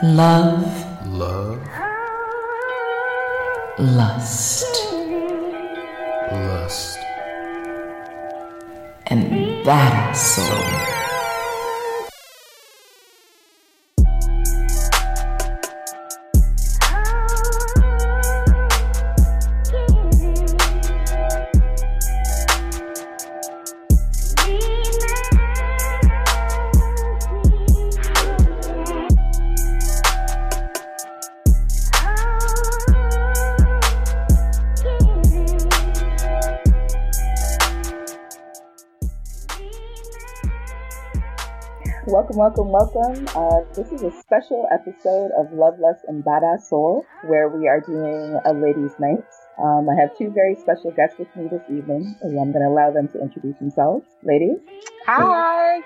Love. Love. Lust. Lust. And badass soul. Welcome. Uh, this is a special episode of Love, Lust, and Badass Soul, where we are doing a ladies' night. Um, I have two very special guests with me this evening, and I'm going to allow them to introduce themselves. Ladies, Hi.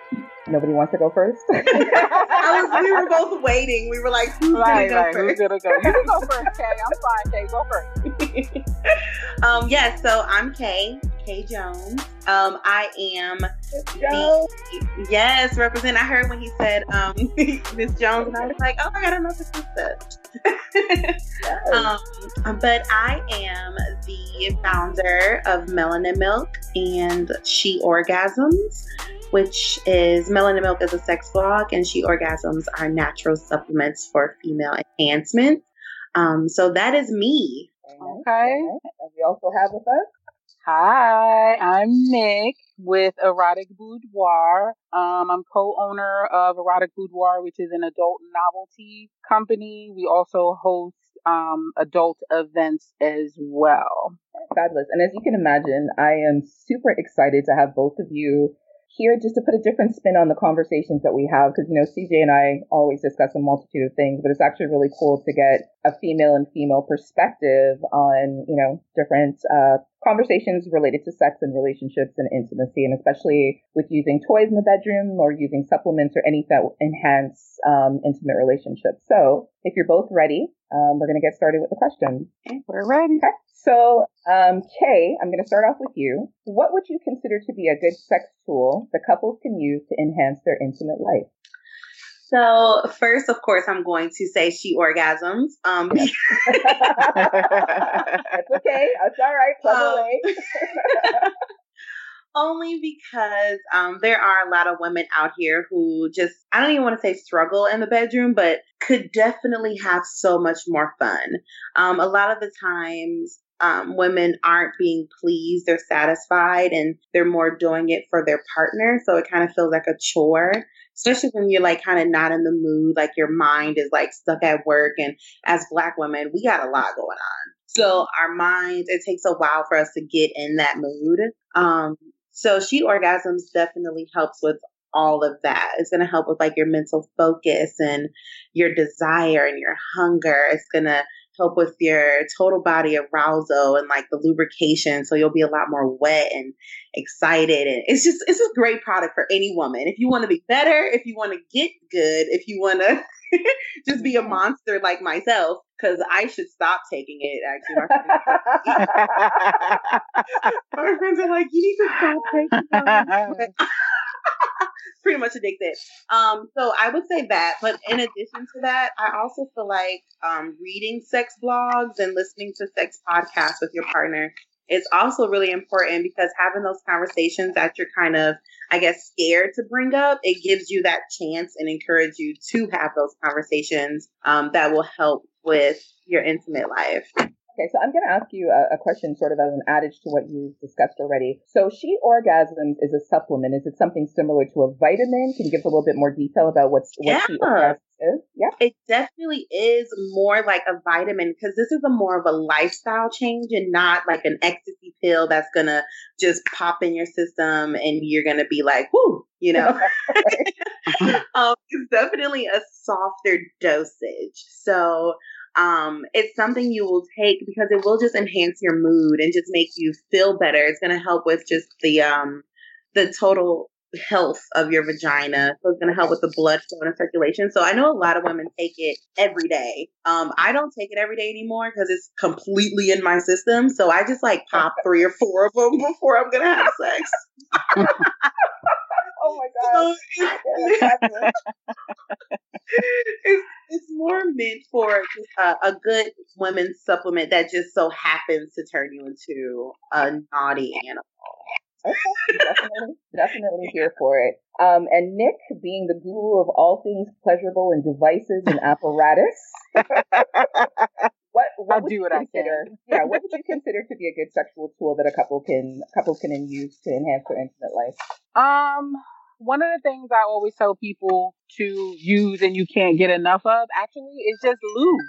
nobody wants to go first. I was, we were both waiting. We were like, who's Right, gonna right. go Who's first? gonna go? You can go first, Kay. I'm fine, Kay. Go first. um, yes, so I'm Kay, Kay Jones. Um, I am Joe. yes, represent. I heard when he said um Miss Jones, and I was like, oh my god, I know this is that. um, but I am the founder of Melanin Milk and She Orgasms, which is Melanin Milk is a sex blog, and She Orgasms are natural supplements for female enhancement. Um, so that is me. Very nice, Okay. And we also have with us Hi, I'm Nick with Erotic Boudoir. Um, I'm co-owner of Erotic Boudoir, which is an adult novelty company. We also host um, adult events as well. Fabulous. And as you can imagine, I am super excited to have both of you here just to put a different spin on the conversations that we have. Because, you know, CJ and I always discuss a multitude of things, but it's actually really cool to get a female and female perspective on, you know, different uh, conversations related to sex and relationships and intimacy, and especially with using toys in the bedroom or using supplements or anything that enhance um, intimate relationships. So if you're both ready, um, we're going to get started with the questions. We're ready. Okay. So, um, Kay, I'm going to start off with you. What would you consider to be a good sex tool that couples can use to enhance their intimate life? So first, of course, I'm going to say she orgasms. Um, That's okay. That's all right. Plug Um, away. only because um, there are a lot of women out here who just I don't even want to say struggle in the bedroom, but could definitely have so much more fun. Um, a lot of the times. Um, women aren't being pleased, they're satisfied, and they're more doing it for their partner. So it kind of feels like a chore, especially when you're like kind of not in the mood, like your mind is like stuck at work. And as Black women, we got a lot going on. So our minds, it takes a while for us to get in that mood. Um, so she orgasms definitely helps with all of that. It's going to help with like your mental focus and your desire and your hunger. It's going to help with your total body arousal and like the lubrication. So you'll be a lot more wet and excited. And it's just, it's a great product for any woman. If you want to be better, if you want to get good, if you want to just be a mm-hmm. monster like myself, because I should stop taking it. Actually, my friends, friends are like, you need to stop taking it. pretty much addicted. Um, so I would say that, but in addition to that, I also feel like um, reading sex blogs and listening to sex podcasts with your partner is also really important because having those conversations that you're kind of, I guess, scared to bring up, it gives you that chance and encourage you to have those conversations um, that will help with your intimate life. Okay, so I'm going to ask you a, a question sort of as an adage to what you've discussed already. So she orgasms is a supplement. Is it something similar to a vitamin? Can you give us a little bit more detail about what's, what she Yeah. orgasms is? Yeah. It definitely is more like a vitamin because this is a more of a lifestyle change and not like an ecstasy pill that's gonna just pop in your system and you're gonna be like, whoo, you know. um, it's definitely a softer dosage. So um, it's something you will take because it will just enhance your mood and just make you feel better. It's gonna help with just the um the total health of your vagina. So it's going to help with the blood flow and circulation. So I know a lot of women take it every day. Um, I don't take it every day anymore because it's completely in my system. So I just like pop three or four of them before I'm going to have sex. Oh my So god. it's, it's, it's more meant for just a, a good women's supplement that just so happens to turn you into a naughty animal. Okay, definitely, definitely here for it. Um, and Nick, being the guru of all things pleasurable and devices and apparatus, what, what I'll would do you what I consider? yeah, what would you consider to be a good sexual tool that a couple can couples can use to enhance their intimate life? Um, one of the things I always tell people to use and you can't get enough of actually is just lube.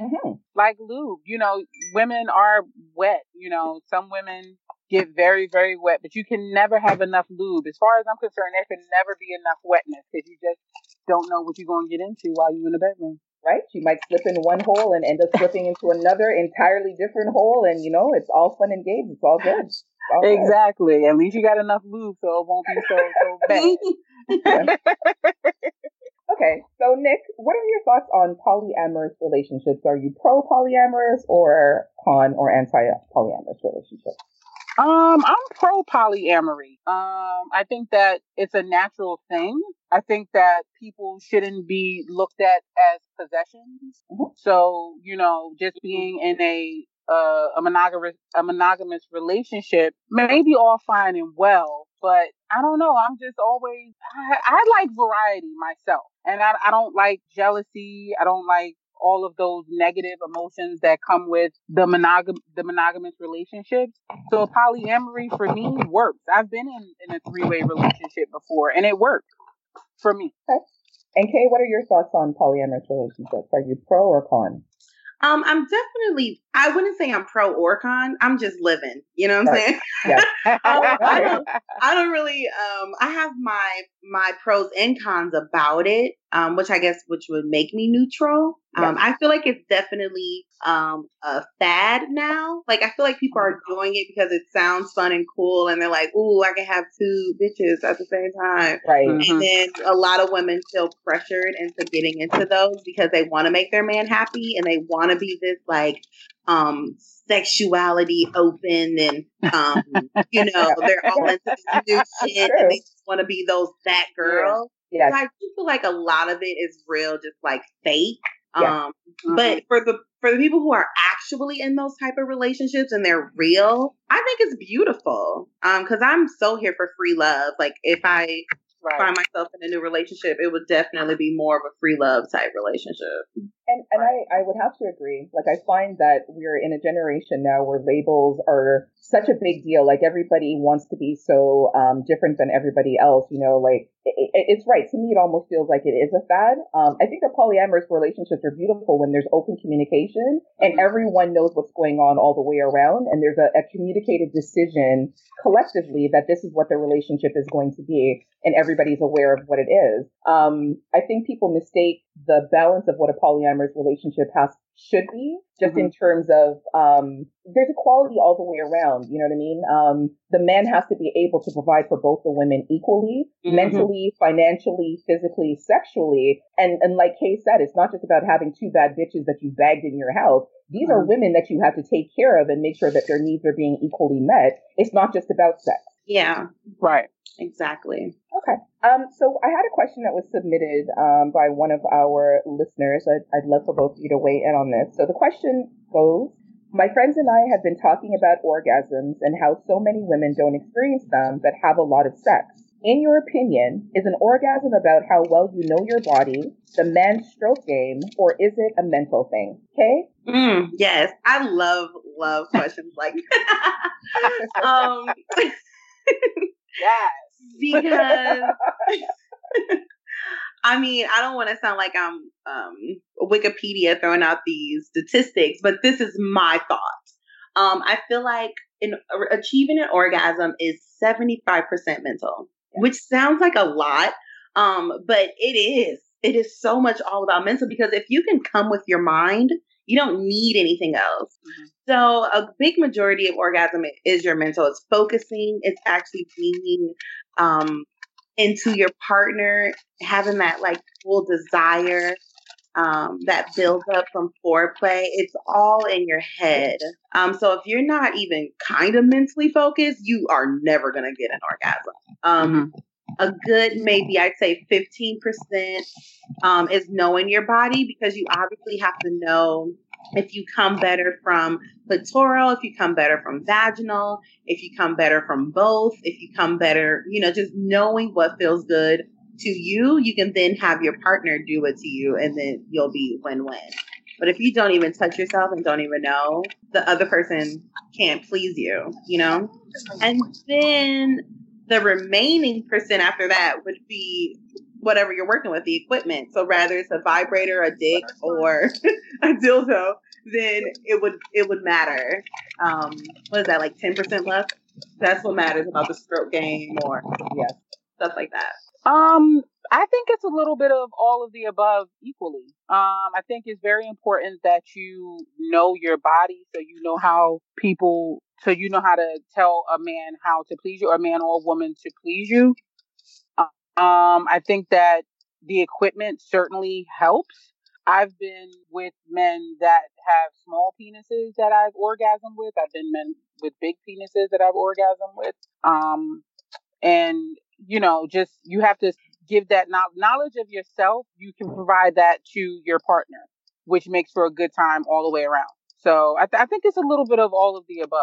Mm-hmm. Like lube, you know, women are wet. You know, some women get very, very wet, but you can never have enough lube. As far as I'm concerned, there can never be enough wetness because you just don't know what you're going to get into while you're in the bedroom. Right? You might slip in one hole and end up slipping into another entirely different hole, and you know it's all fun and games. It's all good. Exactly. At least you got enough lube so it won't be so, so bad. Okay, so Nick, what are your thoughts on polyamorous relationships? Are you pro polyamorous or con or anti polyamorous relationships? Um, I'm pro polyamory. Um, I think that it's a natural thing. I think that people shouldn't be looked at as possessions. Mhm. So, you know, just being in a uh, a monogamous a monogamous relationship may be all fine and well, but I don't know. I'm just always I, I like variety myself, and I I don't like jealousy. I don't like all of those negative emotions that come with the monogam the monogamous relationships. So polyamory for me works. I've been in, in a three way relationship before and it worked for me. And Kay, what are your thoughts on polyamorous relationships? Are you pro or con? Um, I'm definitely. I wouldn't say I'm pro or con. I'm just living. You know what I'm saying? Yeah. I don't- I don't really. Um, I have my my pros and cons about it. Um, which I guess which would make me neutral. Um, I feel like it's definitely um a fad now. Like I feel like people are doing it because it sounds fun and cool, and they're like, "Ooh, I can have two bitches at the same time." Right. And then a lot of women feel pressured into getting into those because they want to make their man happy and they want to be this like um sexuality open and um you know they're all into this new shit and they just want to be those that girl. Yes. So I do feel like a lot of it is real, just like fake. Yeah. Um, Mhm. but for the for the people who are actually in those type of relationships and they're real, I think it's beautiful. Um, because I'm so here for free love. Like if I right. find myself in a new relationship, it would definitely be more of a free love type relationship. And and I, I would have to agree. Like I find that we're in a generation now where labels are such a big deal. Like everybody wants to be so um, different than everybody else. You know, like it, it, it's right to me. It almost feels like it is a fad. Um, I think that polyamorous relationships are beautiful when there's open communication and Mhm. everyone knows what's going on all the way around, and there's a, a communicated decision collectively that this is what the relationship is going to be, and everybody's aware of what it is. Um, I think people mistake the balance of what a polyamorous relationship has should be, just in terms of um, there's equality all the way around. You know what I mean? Um, the man has to be able to provide for both the women equally, Mhm. mentally, financially, physically, sexually, and and like Kay said, it's not just about having two bad bitches that you bagged in your house. These are Mhm. women that you have to take care of and make sure that their needs are being equally met. It's not just about sex. Yeah, Right. exactly. Okay. Um, so I had a question that was submitted um, by one of our listeners. I'd, I'd love for both of you to weigh in on this. So the question goes My friends and I have been talking about orgasms and how so many women don't experience them but have a lot of sex. In your opinion, is an orgasm about how well you know your body, the man's stroke game, or is it a mental thing? Okay? Mm, yes, I love love questions like um Yes. because I mean, I don't want to sound like I'm um, Wikipedia throwing out these statistics, but this is my thought. Um, I feel like in achieving an orgasm is 75% mental, which sounds like a lot, um, but it is. It is so much all about mental because if you can come with your mind, you don't need anything else. Mhm. So a big majority of orgasm is your mental. It's focusing. It's actually being um, into your partner, having that like full desire um, that builds up from foreplay. It's all in your head. Um, so if you're not even kind of mentally focused, you are never gonna get an orgasm. Um, a good maybe I'd say 15% um, is knowing your body because you obviously have to know if you come better from clitoral, if you come better from vaginal, if you come better from both, if you come better, you know, just knowing what feels good to you, you can then have your partner do it to you and then you'll be win win. But if you don't even touch yourself and don't even know, the other person can't please you, you know? And then the remaining percent after that would be whatever you're working with, the equipment. So rather it's a vibrator, a dick, or a dildo, then it would it would matter. Um, what is that, like ten percent left? That's what matters about the stroke game or Yes. stuff like that. Um, I think it's a little bit of all of the above equally. Um, I think it's very important that you know your body so you know how people, so you know how to tell a man how to please you, or a man or a woman to please you. Um, I think that the equipment certainly helps. I've been with men that have small penises that I've orgasmed with. I've been men with big penises that I've orgasmed with. Um, and you know, just you have to give that knowledge of yourself. You can provide that to your partner, which makes for a good time all the way around. So I, th- I think it's a little bit of all of the above.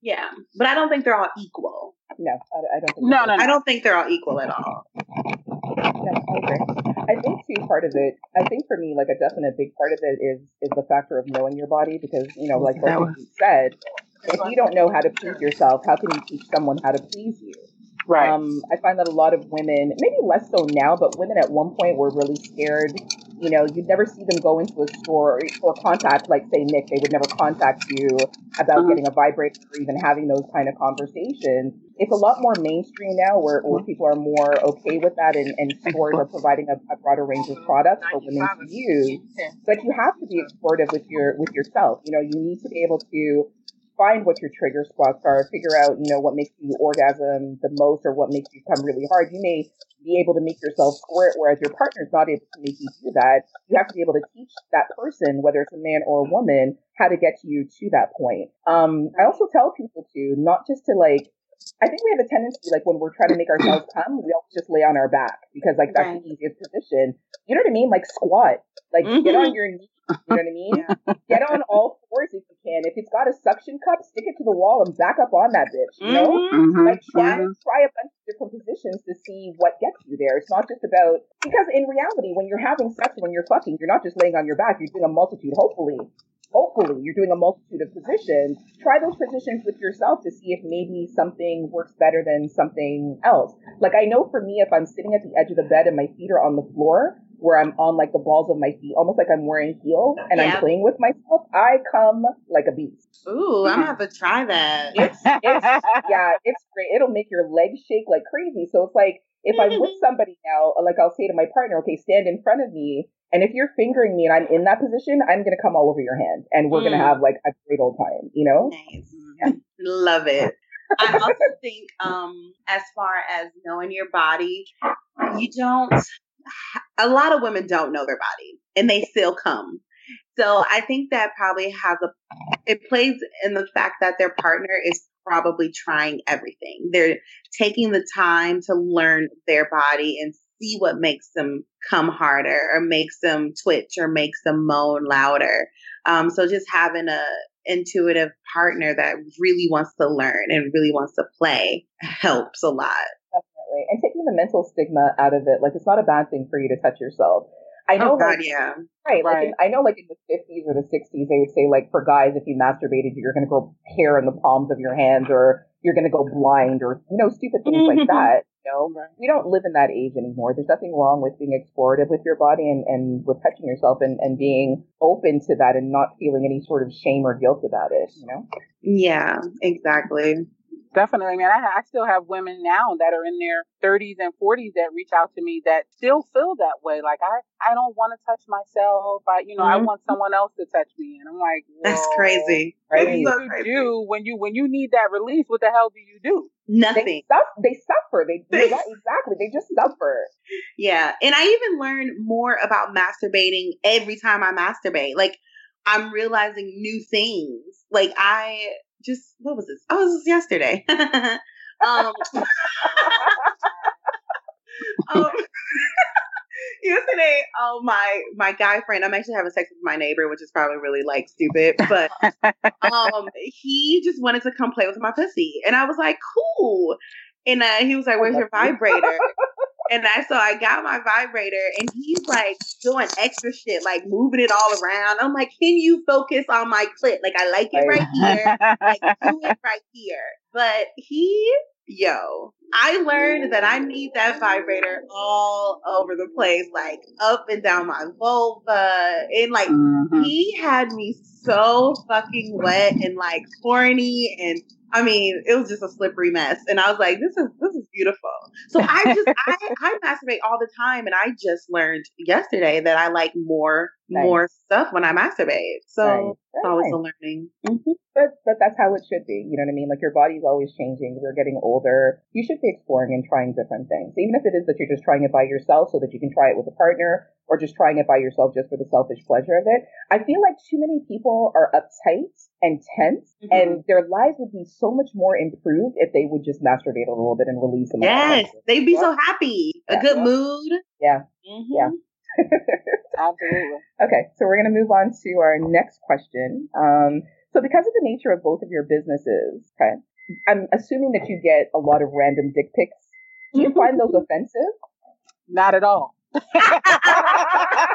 Yeah, but I don't think they're all equal. No, I, I don't think No, no, no. I don't think they're all equal at all. No, I agree. I think too part of it. I think for me, like a definite big part of it is is the factor of knowing your body because you know, like what both you said, if you don't know how to please yourself, how can you teach someone how to please you? Right. Um, I find that a lot of women, maybe less so now, but women at one point were really scared. You know, you'd never see them go into a store or contact, like say Nick, they would never contact you about Mhm. getting a vibrator or even having those kind of conversations. It's a lot more mainstream now where, where people are more okay with that and, and stores are providing a, a broader range of products for women to use. But you have to be explorative with your with yourself. You know, you need to be able to find what your trigger spots are, figure out, you know, what makes you orgasm the most or what makes you come really hard. You may be able to make yourself squirt, whereas your partner's not able to make you do that. You have to be able to teach that person, whether it's a man or a woman, how to get you to that point. Um, I also tell people to not just to like I think we have a tendency, like when we're trying to make ourselves come, we always just lay on our back because, like, that's Right. the easiest position. You know what I mean? Like squat, like get on your knees. You know what I mean? Get on all fours if you can. If it's got a suction cup, stick it to the wall and back up on that bitch. You know? Mhm. Mhm, Like try, mhm. try a bunch of different positions to see what gets you there. It's not just about because in reality, when you're having sex, when you're fucking, you're not just laying on your back. You're doing a multitude. Hopefully, hopefully, you're doing a multitude of positions. Try those positions with yourself to see if maybe something works better than something else. Like I know for me, if I'm sitting at the edge of the bed and my feet are on the floor, where I'm on like the balls of my feet, almost like I'm wearing heels and Yeah. I'm playing with myself, I come like a beast. Ooh, I'm mm-hmm. gonna have to try that. It's, it's yeah, it's great. It'll make your legs shake like crazy. So it's like if I'm with somebody now, like I'll say to my partner, okay, stand in front of me. And if you're fingering me and I'm in that position, I'm gonna come all over your hand and we're gonna Mm. have like a great old time, you know? Nice. Love it. I also think, um, as far as knowing your body, you don't. A lot of women don't know their body, and they still come. So I think that probably has a. It plays in the fact that their partner is probably trying everything. They're taking the time to learn their body and see what makes them come harder, or makes them twitch, or makes them moan louder. Um, so just having a intuitive partner that really wants to learn and really wants to play helps a lot. Definitely. And taking the mental stigma out of it, like it's not a bad thing for you to touch yourself. I know oh God, like, yeah. Right. Like in, I know, like in the fifties or the sixties, they would say, like for guys, if you masturbated, you're going to grow hair in the palms of your hands, or you're going to go blind, or you know, stupid things like that. Know, Right. we don't live in that age anymore. There's nothing wrong with being explorative with your body and, and with touching yourself and, and being open to that and not feeling any sort of shame or guilt about it. You know. Yeah, exactly. Definitely, man. I, I still have women now that are in their 30s and 40s that reach out to me that still feel that way. Like I, I don't want to touch myself. I, you know, I Mhm. want someone else to touch me, and I'm like, That's crazy. What do you crazy. do when you when you need that release? What the hell do you do? They Nothing. They suffer. They, they exactly. They just suffer. Yeah. And I even learned more about masturbating every time I masturbate. Like I'm realizing new things. Like I just what was this? Oh, this was yesterday. um um, yesterday, oh my my guy friend, I'm actually having sex with my neighbor, which is probably really like stupid, but um, he just wanted to come play with my pussy, and I was like, cool. And uh, he was like, "Where's your vibrator?" And I so I got my vibrator, and he's like doing extra shit, like moving it all around. I'm like, "Can you focus on my clit? Like I like it right here, like do it right here." But he yo, I learned that I need that vibrator all over the place, like up and down my vulva. And like, mm-hmm. he had me so fucking wet and like horny and I mean, it was just a slippery mess. And I was like, this is this is beautiful. So I just I, I masturbate all the time and I just learned yesterday that I like more nice. more stuff when I masturbate. So nice. it's always nice. a learning. Mm-hmm. But but that's how it should be. You know what I mean? Like your body's always changing. We're getting older. You should be exploring and trying different things. Even if it is that you're just trying it by yourself so that you can try it with a partner or just trying it by yourself just for the selfish pleasure of it. I feel like too many people are uptight and tense, mm-hmm. and their lives would be so much more improved if they would just masturbate a little bit and release them. Yes, they'd be so happy, a good mood. Yeah, mm-hmm. yeah. Absolutely. Okay, so we're going to move on to our next question. Um, so, because of the nature of both of your businesses, okay, I'm assuming that you get a lot of random dick pics. Do you find those offensive? Not at all.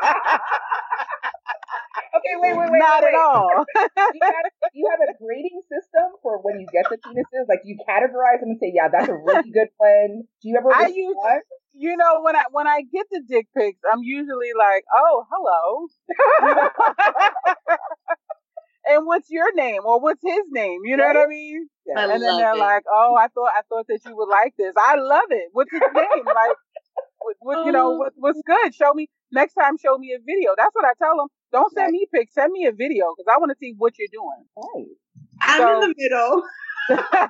Okay, wait, wait, wait. Not wait. at all. you, have, you have a grading system for when you get the penises? Like, you categorize them and say, yeah, that's a really good one. Do you ever I use, you know, when I when I get the dick pics, I'm usually like, oh, hello. and what's your name or what's his name? You know right? what I mean? Yeah. I and then they're it. like, oh, I thought I thought that you would like this. I love it. What's his name? like, what, what, you know, oh. what, what's good? Show me next time. Show me a video. That's what I tell them. Don't send right. me pics. Send me a video because I want to see what you're doing. Right. I'm so, in the middle.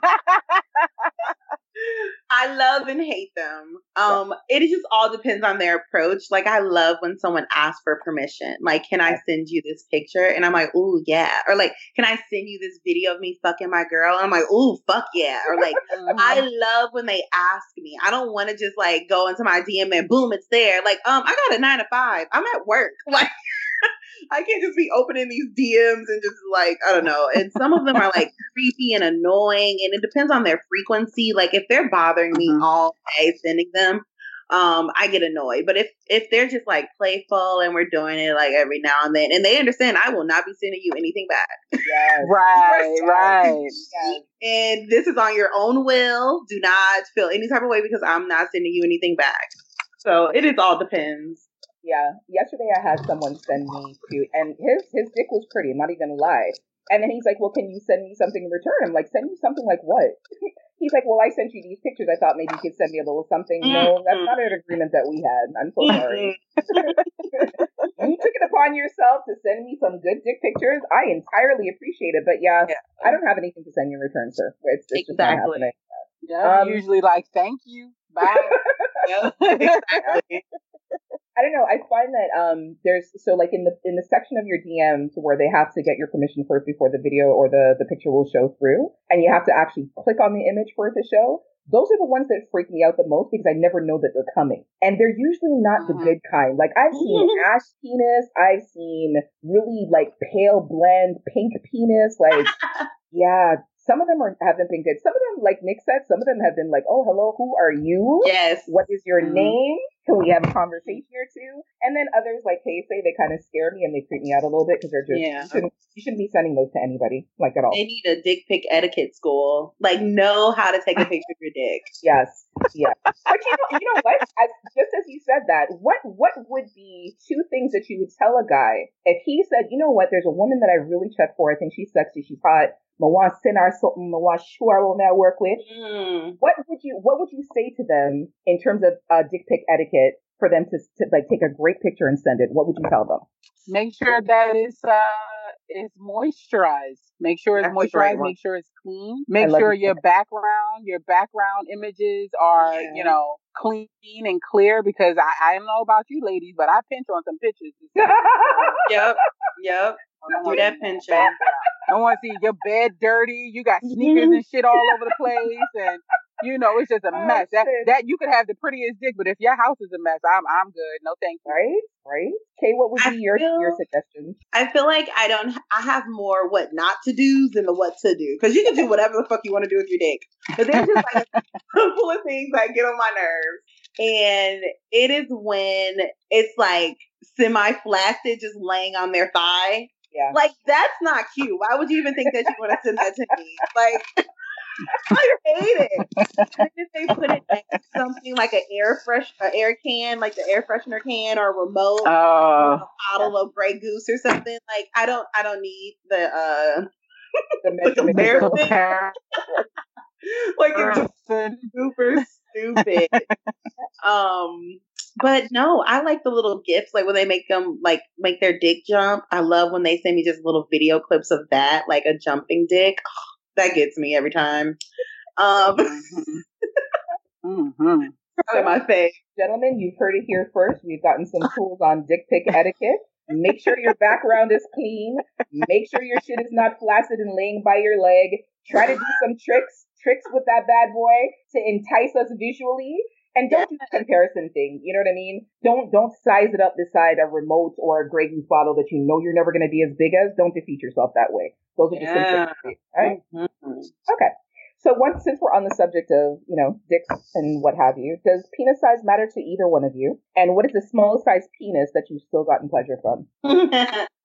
I love and hate them. Um, yeah. it just all depends on their approach. Like I love when someone asks for permission. Like, can I send you this picture? And I'm like, ooh, yeah. Or like, can I send you this video of me fucking my girl? And I'm like, ooh, fuck yeah. Or like, I mm-hmm. love when they ask me. I don't want to just like go into my DM and boom, it's there. Like, um, I got a nine to five. I'm at work. Like I can't just be opening these DMs and just like, I don't know. And some of them are like creepy and annoying and it depends on their frequency. Like if they're bothering me mm-hmm. all day sending them, um, I get annoyed. But if if they're just like playful and we're doing it like every now and then, and they understand, I will not be sending you anything back. Yes. right, right. Yes. And this is on your own will. Do not feel any type of way because I'm not sending you anything back. So it is all depends. Yeah. Yesterday I had someone send me to, and his his dick was pretty. I'm not even gonna lie. And then he's like, "Well, can you send me something in return?" I'm like, "Send you something like what?" he's like, "Well, I sent you these pictures. I thought maybe you could send me a little something." No, that's not an agreement that we had. I'm so sorry. you took it upon yourself to send me some good dick pictures. I entirely appreciate it, but yeah, yeah. I don't have anything to send you in return, sir. It's, it's exactly. just not happening. Yeah, um, usually like, thank you, bye. exactly. I don't know. I find that um, there's so like in the in the section of your DMs where they have to get your permission first before the video or the the picture will show through, and you have to actually click on the image for it to show. Those are the ones that freak me out the most because I never know that they're coming, and they're usually not the mm-hmm. good kind. Like I've seen ash penis, I've seen really like pale blend pink penis, like yeah, some of them are, haven't been good. Some of them, like Nick said, some of them have been like, "Oh, hello, who are you? Yes, what is your mm-hmm. name? Can we have a conversation or two? And then others like Casey, they kind of scare me and they creep me out a little bit because they're just yeah. you, shouldn't, you shouldn't be sending those to anybody like at all. They need a dick pic etiquette school. Like know how to take a picture of your dick. Yes, yeah. But you know, you know what? As, just as you said that, what what would be two things that you would tell a guy if he said, you know what? There's a woman that I really check for. I think she's sexy. She's hot. I want to send her something. I want to show her what I work with. Mm. What would you What would you say to them in terms of uh, dick pic etiquette for them to, to like take a great picture and send it, what would you tell them? Make sure that it's uh is moisturized. Make sure it's That's moisturized. Make sure it's clean. Make sure your background, your background images are, yeah. you know, clean and clear because I, I don't know about you ladies, but I pinch on some pictures. yep. Yep. Do that pinch. I want to see your bed dirty. You got sneakers and shit all over the place, and you know, it's just a Oh, mess. That shit. that you could have the prettiest dick, but if your house is a mess, I'm I'm good. No thank you. Right? Right? Kay, what would be your your feel- suggestions? I feel like I don't. I have more what not to do than the what to do because you can do whatever the fuck you want to do with your dick. But there's just like a couple of things that get on my nerves, and it is when it's like semi flaccid, just laying on their thigh. Yeah. Like that's not cute. Why would you even think that you want to send that to me? Like. I hate it. And if they put it next to something like an air fresh, an air can, like the air freshener can, or a remote, Oh, a bottle of Grey Goose or something. Like I don't I don't need the uh The measurement comparison. needle. like it's super stupid. um but no, I like the little GIFs like when they make them like make their dick jump. I love when they send me just little video clips of that, like a jumping dick. that gets me every time. Um hmm to my face. Gentlemen, you've heard it here first. We've gotten some tools on dick pic etiquette. Make sure your background is clean. Make sure your shit is not flaccid and laying by your leg. Try to do some tricks, tricks with that bad boy to entice us visually. And don't do the comparison thing. You know what I mean? Don't don't size it up beside a remote or a Grey Goose bottle that you know you're never going to be as big as. Don't defeat yourself that way. Those are just Yeah. right? Mhm. Okay. So once since we're on the subject of, you know, dicks and what have you, does penis size matter to either one of you? And what is the smallest size penis that you've still gotten pleasure from?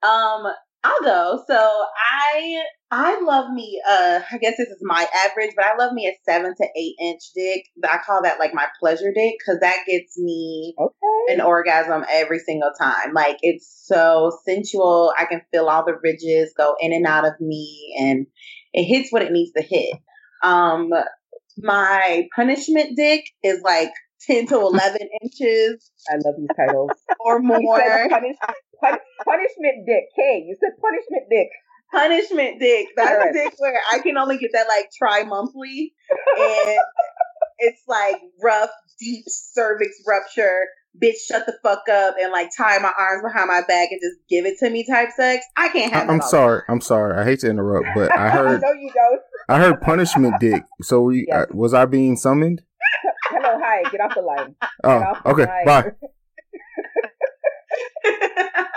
um, I'll go. So I I love me. Uh, I guess this is my average, but I love me a seven to eight inch dick. I call that like my pleasure dick because that gets me Okay. an orgasm every single time. Like it's so sensual. I can feel all the ridges go in and out of me, and it hits what it needs to hit. Um, my punishment dick is like ten to eleven inches I love these titles. or more. punish, pun, punishment dick. K, you said punishment dick. punishment dick. That's a dick where I can only get that like tri monthly, and it's like rough, deep cervix rupture. Bitch, shut the fuck up and like tie my arms behind my back and just give it to me type sex. I can't I, have. that I'm sorry. I'm sorry. I hate to interrupt, but I heard no, you don't. I heard punishment dick. So we, Yes. uh, was I being summoned? Get off the line. Oh, off okay. line. Bye.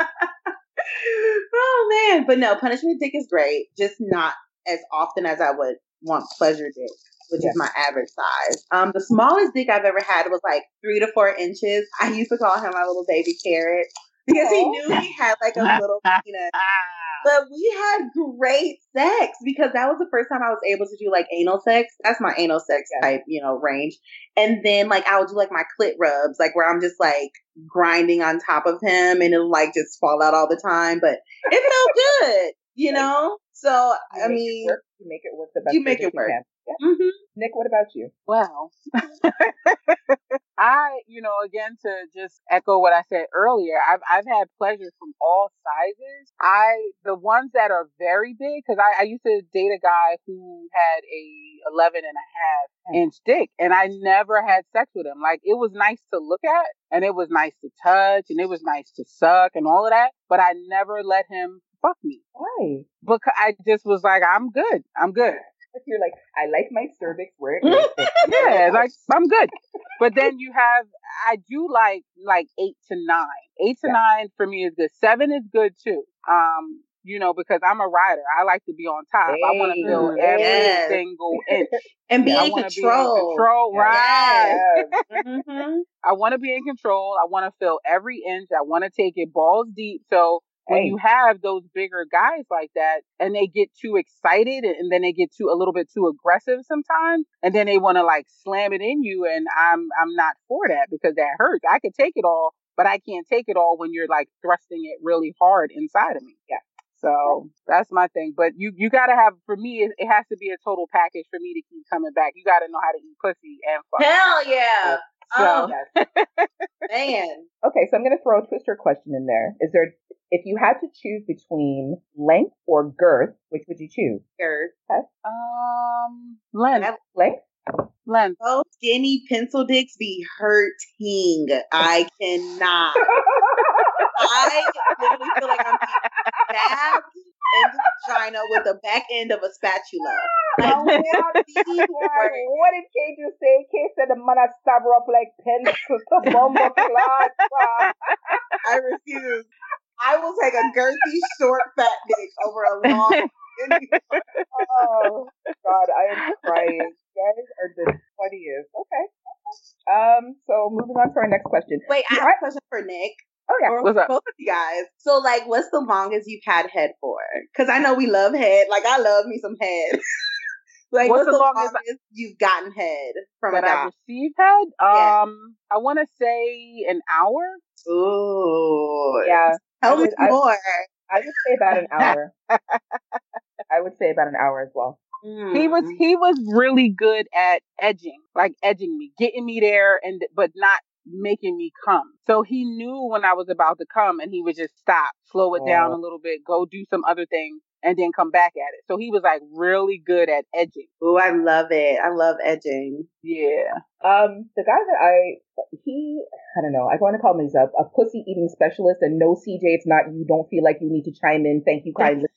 oh man, but no, punishment dick is great. Just not as often as I would want pleasure dick, which is my average size. Um, the smallest dick I've ever had was like three to four inches. I used to call him my little baby carrot because he knew he had like a little penis. But we had great sex because that was the first time I was able to do like anal sex. That's my anal sex Yeah. type, you know, range. And then like I would do like my clit rubs, like where I'm just like grinding on top of him and it'll like just fall out all the time. But it felt good, you know? So You I mean work. you make it work the best. you make it work. Yeah. mhm. Nick, what about you? Well, I, you know, again to just echo what I said earlier, I've I've had pleasure from all sizes. I the ones that are very big because I, I used to date a guy who had a 11 and a half inch dick, and I never had sex with him. Like it was nice to look at, and it was nice to touch, and it was nice to suck, and all of that. But I never let him fuck me Why? because I just was like, I'm good, I'm good. You're like, I like my cervix where it is. yeah, like I'm good. But then you have, I do like like eight to nine. Eight to Yeah. nine for me is good. Seven is good too. Um, you know, because I'm a rider. I like to be on top. I want to feel yes. every single inch. and be I in want to be control. in control, right? Yes. Mhm. I want to be in control. I want to feel every inch. I want to take it balls deep. So when Hey. you have those bigger guys like that and they get too excited and then they get too a little bit too aggressive sometimes and then they want to like slam it in you and I'm I'm not for that because that hurts. I could take it all, but I can't take it all when you're like thrusting it really hard inside of me. Yeah. So that's my thing. But you you gotta have for me it, it has to be a total package for me to keep coming back. You gotta know how to eat pussy and fuck. Hell yeah. So Oh man. Okay, so I'm going to throw a twister question in there. Is there, if you had to choose between length or girth, which would you choose? Girth. um length. That- Length? Length. Those skinny pencil dicks be hurting. I cannot. I literally feel like I'm being stabbed in the vagina with the back end of a spatula. Like, what, did Kay just say? Kay said the man stab her up like pencil to bomber class. I refuse. I will take a girthy, short, fat dick over a long. oh God, I am crying. You guys are the funniest. Okay. Um. So moving on to our next question. Wait, I have a question for Nick. Oh yeah, What's up? both of you guys. So, like, what's the longest you've had head for? Because I know we love head. Like, I love me some head. like, What's what's, the longest longest, you've gotten head from a that guy? I received head. Yeah. Um, I want to say an hour. Ooh, yeah. Tell I me more. I would say about an hour. I would say about an hour as well. He was Mm. he was really good at edging, like edging me, getting me there, and but not making me come. So he knew when I was about to come, and he would just stop, slow it down a little bit, go do some other things, and then come back at it. So he was like really good at edging. Oh, I love it. I love edging. Yeah. Um, the guy that I he I don't know. I want to call him he's a, a pussy eating specialist. And no, CJ, it's not you. Don't feel like you need to chime in. Thank you kindly.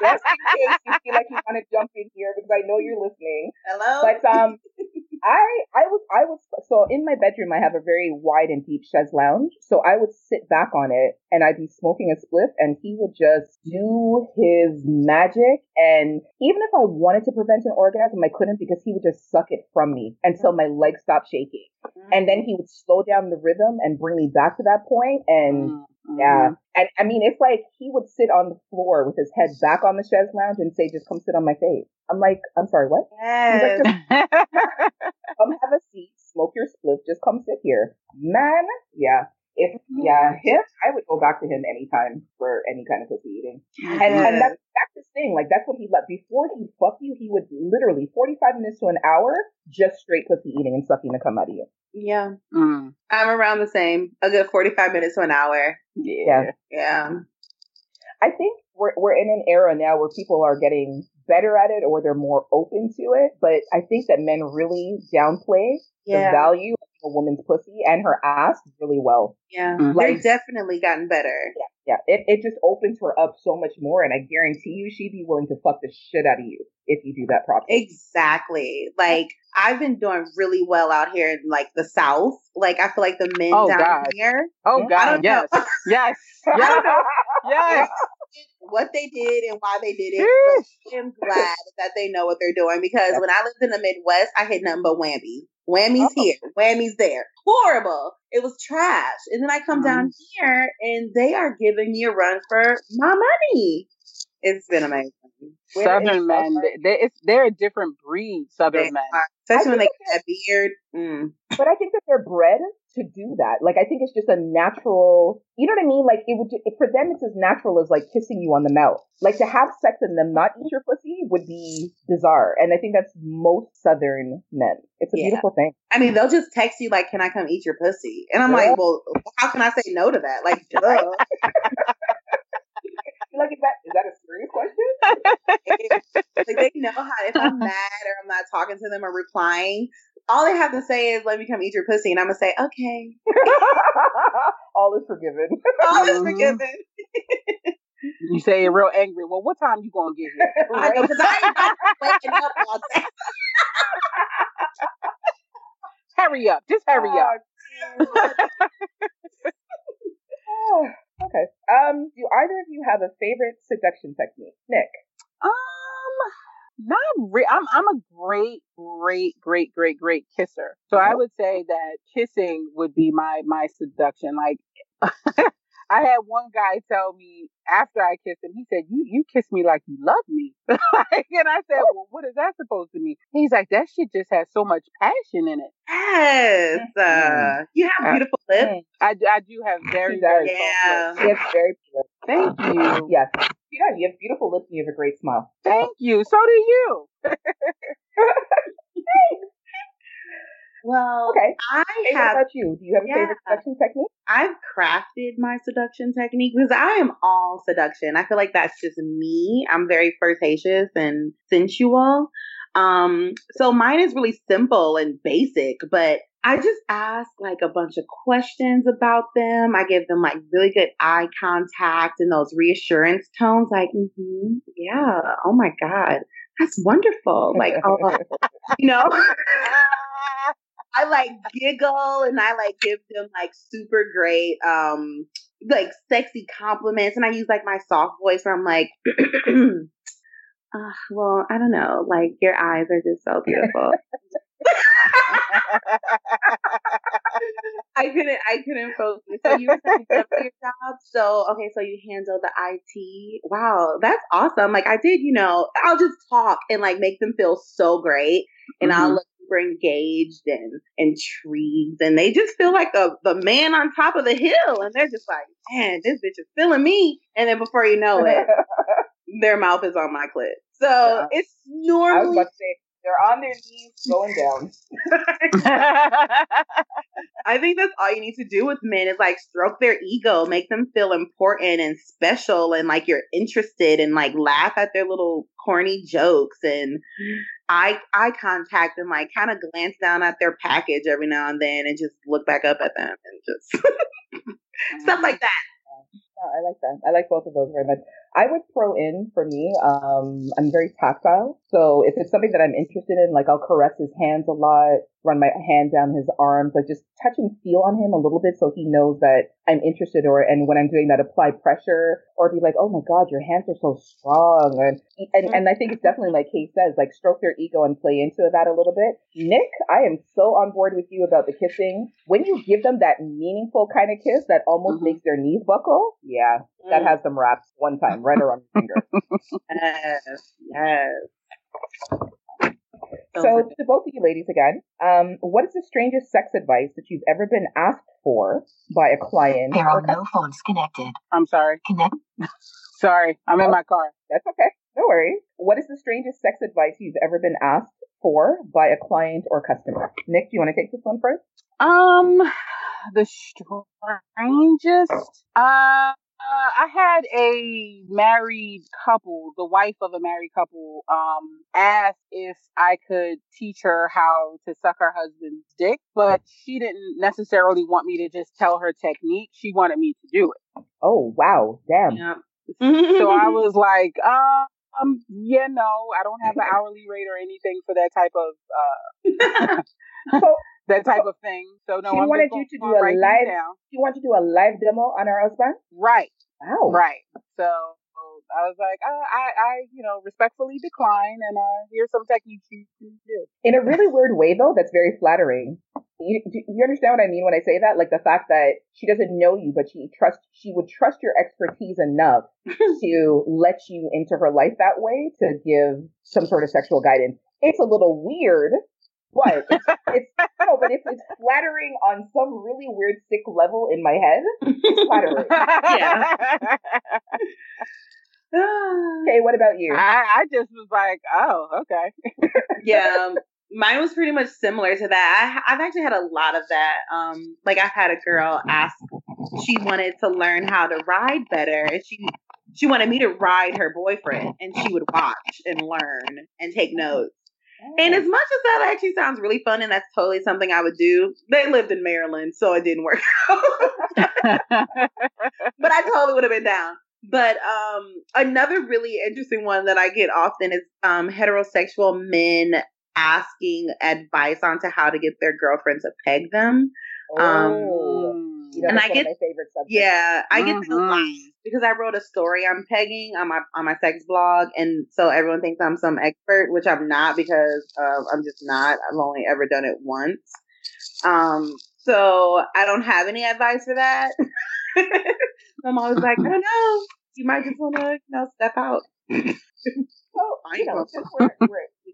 Just in case you feel like you want to jump in here because I know you're listening. Hello. But um, I I was I was so in my bedroom I have a very wide and deep chaise lounge. So I would sit back on it and I'd be smoking a spliff and he would just do his magic. And even if I wanted to prevent an orgasm, I couldn't because he would just suck it from me until my legs stopped shaking. And then he would slow down the rhythm and bring me back to that point and. Mm, Yeah. And I mean, it's like he would sit on the floor with his head back on the chaise lounge and say, just come sit on my face. I'm like, I'm sorry, what? yes. mhm. come have a seat, smoke your spliff, just come sit here. Man, yeah. If yeah, him, I would go back to him anytime for any kind of pussy eating. And, and that's that's his thing. Like that's what he let before he fuck you, he would literally forty five minutes to an hour just straight pussy eating and sucking the come out of you. yeah, Mm, I'm around the same. A good 45 minutes to an hour. yeah. Yeah. I think we're we're in an era now where people are getting better at it or they're more open to it. But I think that men really downplay the value of a woman's pussy and her ass really well. Yeah. Mhm. They've definitely gotten better. Yeah, yeah. it, it just opens her up so much more, and I guarantee you she'd be willing to fuck the shit out of you if you do that properly. Exactly. Like I've been doing really well out here in like the South. Like I feel like the men Oh, down God. here. Oh God, don't yes, yes, yes, yes. what they did and why they did it. I'm glad that they know what they're doing because Yeah. when I lived in the Midwest, I hit nothing but whammies. Whammies Oh. here, whammies there. Horrible. It was trash. And then I come down mm-hmm. here and they are giving me a run for my money. It's been amazing. Where Southern men, they, they, it's, they're a different breed. They Southern men. are. Especially when they think get that beard. Mm. But I think that they're bred to do that. Like I think it's just a natural. You know what I mean? Like it would ju- for them, it's as natural as like kissing you on the mouth. Like to have sex and them not eat your pussy would be bizarre. And I think that's most Southern men. It's a Yeah. beautiful thing. I mean, they'll just text you like, "Can I come eat your pussy?" And I'm Yeah. like, "Well, how can I say no to that?" Like, duh. Like is that is that a serious question? like they know how if I'm mad or I'm not talking to them or replying, all they have to say is, "Let me come eat your pussy," and I'm gonna say, "Okay." All is forgiven. All is Mhm. forgiven. You say it real angry. Well, what time you gonna get here? I know because I ain't not waking up all day. hurry up, just hurry up. Okay. Um, do either of you have a favorite seduction technique? Nick. Um, not re- I'm I'm a great, great, great, great, great kisser. So I would say that kissing would be my my seduction. Like I had one guy tell me after I kissed him, he said, "You you kiss me like you love me," Like, and I said, "Well, what is that supposed to mean?" He's like, "That shit just has so much passion in it." Yes, uh, you have beautiful lips. I, do- I do have very very Yeah. lips. She has very beautiful. Thank you, Yes. Yeah, you have beautiful lips and you have a great smile. thank you. So do you. Well, Okay. I have about you? Do you have a favorite seduction technique? I've crafted my seduction technique because I am all seduction. I feel like that's just me. I'm very flirtatious and sensual. Um, so mine is really simple and basic, but I just ask like a bunch of questions about them. I give them like really good eye contact and those reassurance tones, like, mm-hmm, yeah, oh my God, that's wonderful. Like, oh, you know, I like giggle and I like give them like super great, um, like sexy compliments. And I use like my soft voice where I'm like, uh, well, I don't know, like your eyes are just so beautiful. I couldn't. I couldn't focus. So you up your job. So okay. So you handle the IT. Wow, that's awesome. Like I did. You know, I'll just talk and like make them feel so great, and mm-hmm. I'll look super engaged and intrigued, and they just feel like a the man on top of the hill, and they're just like, man, this bitch is feeling me. And then before you know it, their mouth is on my clit. So yeah. it's normally. I was about to say they're on their knees going down. I think that's all you need to do with men is like stroke their ego, make them feel important and special and like you're interested and like laugh at their little corny jokes and eye eye contact and like kind of glance down at their package every now and then and just look back up at them and just stuff like that. I like that. I like both of those very much. I would throw in for me, um, I'm very tactile. So if it's something that I'm interested in, like I'll caress his hands a lot, run my hand down his arms, like just touch and feel on him a little bit so he knows that I'm interested or, and when I'm doing that, apply pressure or be like, oh my God, your hands are so strong. And, and, and I think it's definitely like Kay says, like stroke their ego and play into that a little bit. Nick, I am so on board with you about the kissing. When you give them that meaningful kind of kiss that almost mm-hmm. makes their knees buckle, yeah, mm. that has them wraps one time right around the finger. yes, yes. So, to both of you ladies again, um, what is the strangest sex advice that you've ever been asked for by a client? There are no phones connected. I'm sorry. Connect. sorry, I'm in my car. That's okay. No worries. What is the strangest sex advice you've ever been asked for by a client or customer? Nick, do you want to take this one first? Um, the strangest. Uh, uh, I had a married couple, the wife of a married couple, um, ask if I could teach her how to suck her husband's dick, but she didn't necessarily want me to just tell her technique. She wanted me to do it. Oh, wow. Damn. Yeah. so I was like, um, yeah, no, I don't have an hourly rate or anything for that type of, uh, so, that type of thing. So no, she I'm wanted you to do a live. She wanted to do a live demo on her husband. Right. Wow. Right. So I was like, I, I, I, you know, respectfully decline, and uh, here's some techniques you can do. In a really weird way, though, that's very flattering. You, do you understand what I mean when I say that? Like the fact that she doesn't know you, but she trust she would trust your expertise enough to let you into her life that way to give some sort of sexual guidance. It's a little weird, but it's, it's no, but if it's flattering on some really weird sick level in my head, it's flattering. yeah. okay, what about you? I, I just was like, oh, okay. yeah, um, mine was pretty much similar to that. I, have actually had a lot of that. Um, like I've had a girl ask, she wanted to learn how to ride better, and she she wanted me to ride her boyfriend, and she would watch and learn and take notes. And as much as that actually sounds really fun and that's totally something I would do, they lived in Maryland, so it didn't work out. but I totally would have been down. But um, another really interesting one that I get often is um, heterosexual men asking advice on to how to get their girlfriend to peg them. Um, oh. You know, and I get my favorite subject. Yeah, I get mm-hmm. to because I wrote a story on pegging on my on my sex blog, and so everyone thinks I'm some expert, which I'm not because uh, I'm just not. I've only ever done it once. Um, so I don't have any advice for that. I'm always like, I don't know. You might just want to, you know, step out. well, you know, since we're,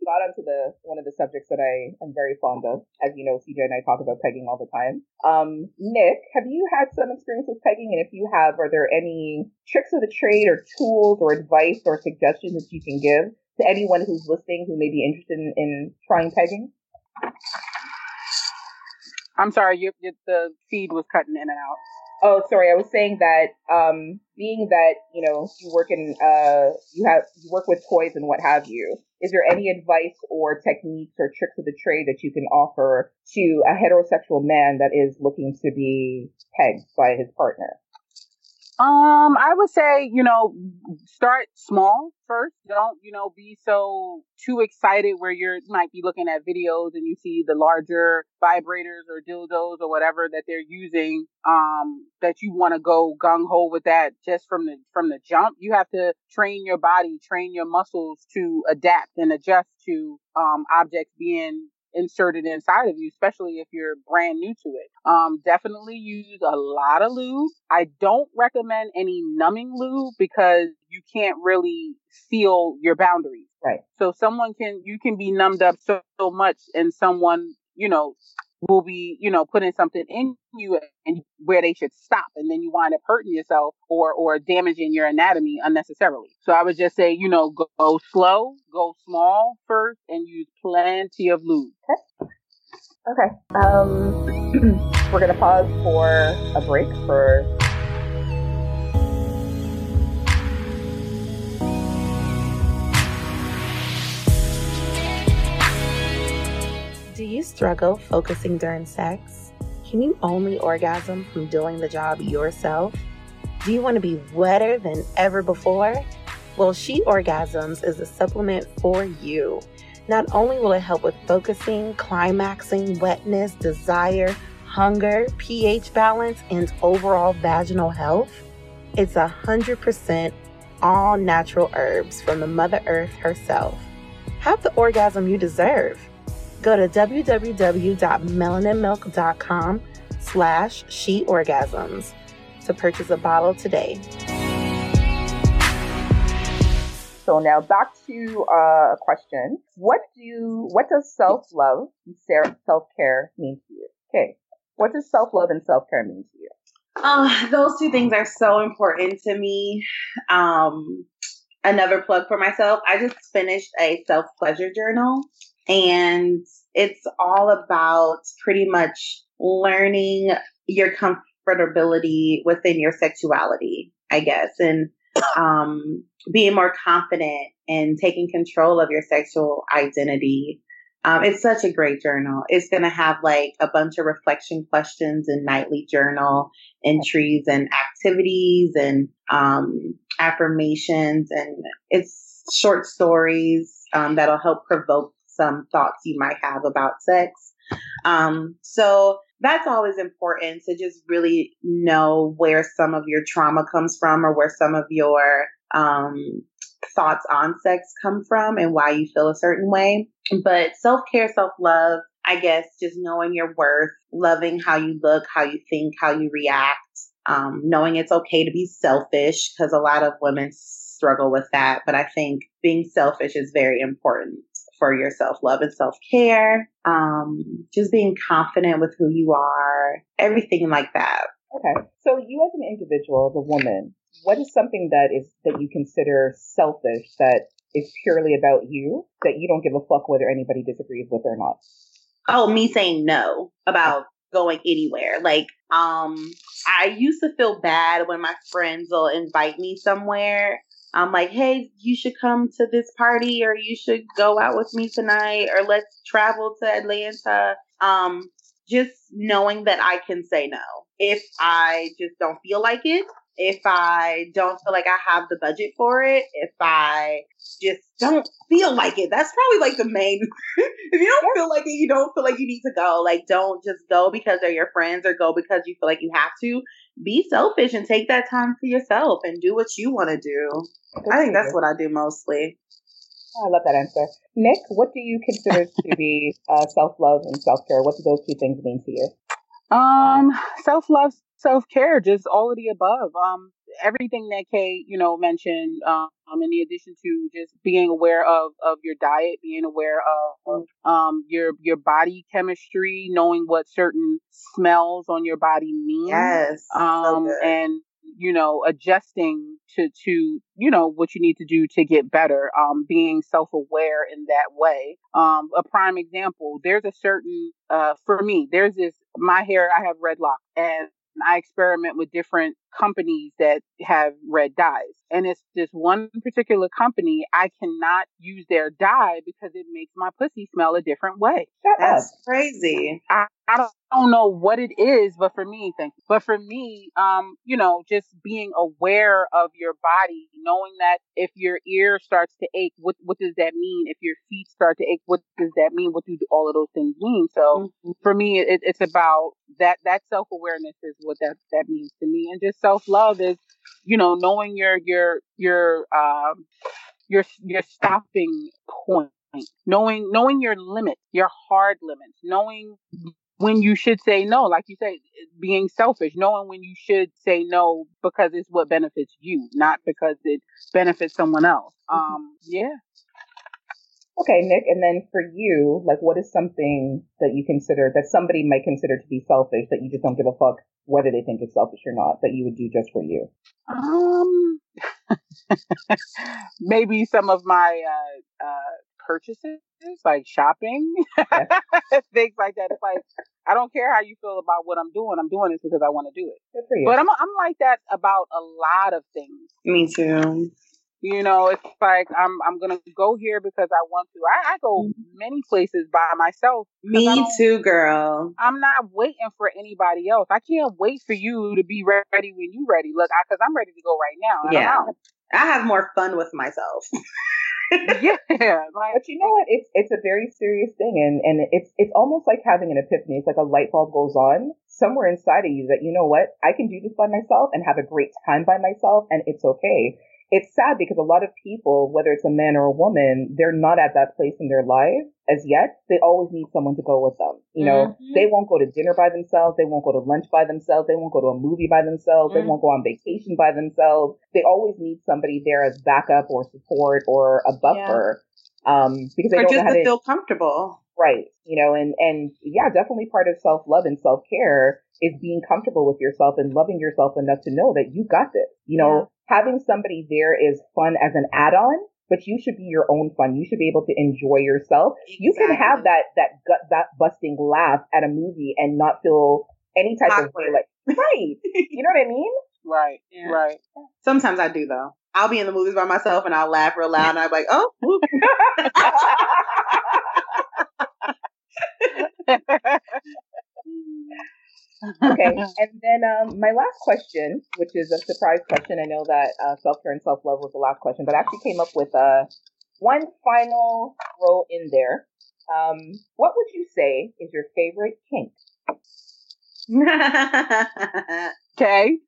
got onto the one of the subjects that I am very fond of. As you know, CJ and I talk about pegging all the time. Um, Nick, have you had some experience with pegging? And if you have, are there any tricks of the trade or tools or advice or suggestions that you can give to anyone who's listening who may be interested in, in trying pegging? I'm sorry, you, you, the feed was cutting in and out. Oh, sorry. I was saying that um, being that you know you work in uh, you have you work with toys and what have you. Is there any advice or techniques or tricks of the trade that you can offer to a heterosexual man that is looking to be pegged by his partner? Um, I would say, you know, start small first. Don't, you know, be so too excited where you're might be looking at videos and you see the larger vibrators or dildos or whatever that they're using. Um, that you want to go gung ho with that just from the from the jump. You have to train your body, train your muscles to adapt and adjust to um objects being inserted inside of you, especially if you're brand new to it. Um, definitely use a lot of lube. I don't recommend any numbing lube because you can't really feel your boundaries. Right. So someone can, you can be numbed up so, so much and someone, you know, will be, you know, putting something in you and where they should stop. And then you wind up hurting yourself or, or damaging your anatomy unnecessarily. So I would just say, you know, go, go slow, go small first and use plenty of lube. Okay. Okay. Um, we're going to pause for a break for you struggle focusing during sex? Can you only orgasm from doing the job yourself? Do you want to be wetter than ever before? Well, She Orgasms is a supplement for you. Not only will it help with focusing, climaxing, wetness, desire, hunger, pH balance, and overall vaginal health, it's 100% all natural herbs from the Mother Earth herself. Have the orgasm you deserve. Go to www.melaninmilk.com slash she orgasms to purchase a bottle today. So now back to uh, a question. What do what does self love and self care mean to you? Okay. What does self love and self care mean to you? Uh, those two things are so important to me. Um, another plug for myself. I just finished a self pleasure journal and it's all about pretty much learning your comfortability within your sexuality, I guess, and um, being more confident and taking control of your sexual identity. Um, it's such a great journal. It's going to have like a bunch of reflection questions and nightly journal entries and activities and um, affirmations. And it's short stories um, that'll help provoke some thoughts you might have about sex. Um, so that's always important to just really know where some of your trauma comes from or where some of your um, thoughts on sex come from and why you feel a certain way. But self care, self love, I guess just knowing your worth, loving how you look, how you think, how you react, um, knowing it's okay to be selfish because a lot of women struggle with that. But I think being selfish is very important for your self love and self care, um, just being confident with who you are, everything like that. Okay. So you as an individual, the woman, what is something that is that you consider selfish that is purely about you that you don't give a fuck whether anybody disagrees with or not? Oh, me saying no about going anywhere. Like, um, I used to feel bad when my friends will invite me somewhere I'm like, hey, you should come to this party or you should go out with me tonight or let's travel to Atlanta. Um, just knowing that I can say no if I just don't feel like it, if I don't feel like I have the budget for it, if I just don't feel like it. That's probably like the main. if you don't feel like it, you don't feel like you need to go. Like, don't just go because they're your friends or go because you feel like you have to. Be selfish and take that time for yourself and do what you want to do. I think that's what I do mostly. I love that answer. Nick, what do you consider to be uh, self love and self care? What do those two things mean to you? Um, self love, self care, just all of the above. Um, everything that Kay, you know, mentioned. Um, in addition to just being aware of of your diet, being aware of um your your body chemistry, knowing what certain smells on your body mean. Yes. Um, so and you know, adjusting to, to, you know, what you need to do to get better, um, being self-aware in that way. Um, a prime example, there's a certain, uh, for me, there's this, my hair, I have red locks and I experiment with different companies that have red dyes. And it's this one particular company, I cannot use their dye because it makes my pussy smell a different way. That's crazy. I, I don't, I don't know what it is, but for me, thank you. But for me, um, you know, just being aware of your body, knowing that if your ear starts to ache, what what does that mean? If your feet start to ache, what does that mean? What do all of those things mean? So Mm-hmm. for me, it, it's about that that self awareness is what that that means to me, and just self love is, you know, knowing your your your um your your stopping point knowing knowing your limits your hard limits knowing when you should say no like you say being selfish knowing when you should say no because it's what benefits you not because it benefits someone else. Um yeah. Okay, Nick, and then for you, like, what is something that you consider that somebody might consider to be selfish that you just don't give a fuck whether they think it's selfish or not that you would do just for you? um maybe some of my uh uh purchases like shopping things like that it's like i don't care how you feel about what i'm doing i'm doing this because i want to do it Good for you. but i'm i'm like that about a lot of things Me too. You know, it's like I'm I'm gonna go here because I want to. I, I go mm-hmm. many places by myself. Me too, girl. I'm not waiting for anybody else. I can't wait for you to be ready when you're ready. Look, because I'm ready to go right now. Yeah. I have more fun with myself. yeah. Like, But you know what? It's it's a very serious thing, and and it's it's almost like having an epiphany. It's like a light bulb goes on somewhere inside of you that you know what I can do this by myself and have a great time by myself, and it's okay. It's sad because a lot of people, whether it's a man or a woman, they're not at that place in their life as yet. They always need someone to go with them. You know, Mhm. they won't go to dinner by themselves. They won't go to lunch by themselves. They won't go to a movie by themselves. They Mhm. won't go on vacation by themselves. They always need somebody there as backup or support or a buffer. Um, because they or don't just know how to to feel comfortable. Right. You know, and, and yeah, definitely part of self love and self care is being comfortable with yourself and loving yourself enough to know that you got this. You know, having somebody there is fun as an add on, but you should be your own fun. You should be able to enjoy yourself. You can have that, that gut, that busting laugh at a movie and not feel any type of way like, right. you know what I mean? right. Yeah. Right. Sometimes I do though. I'll be in the movies by myself and I'll laugh real loud and I'm like, oh, whoop. okay. And then um, my last question, which is a surprise question. I know that uh, self care and self love was the last question, but I actually came up with uh, one final row in there. Um, what would you say is your favorite kink? okay.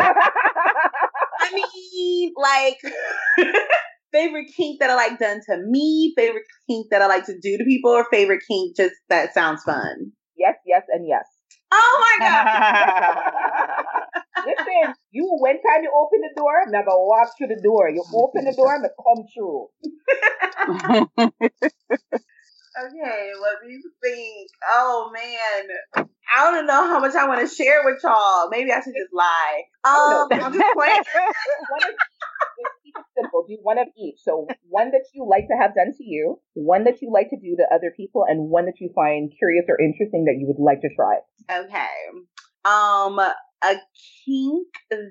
I mean, like favorite kink that I like done to me, favorite kink that I like to do to people, or favorite kink just that sounds fun. yes, yes, and yes. Oh my god! Listen, you when time you open the door, I'm not gonna walk through the door. You open the door, I'm gonna come through. Okay, let me think. Oh man, I don't know how much I want to share with y'all. Maybe I should just lie. Oh, Um. I'm just playing. one of just keep it simple. Do one of each. So one that you like to have done to you, one that you like to do to other people, and one that you find curious or interesting that you would like to try. Okay. Um, a kink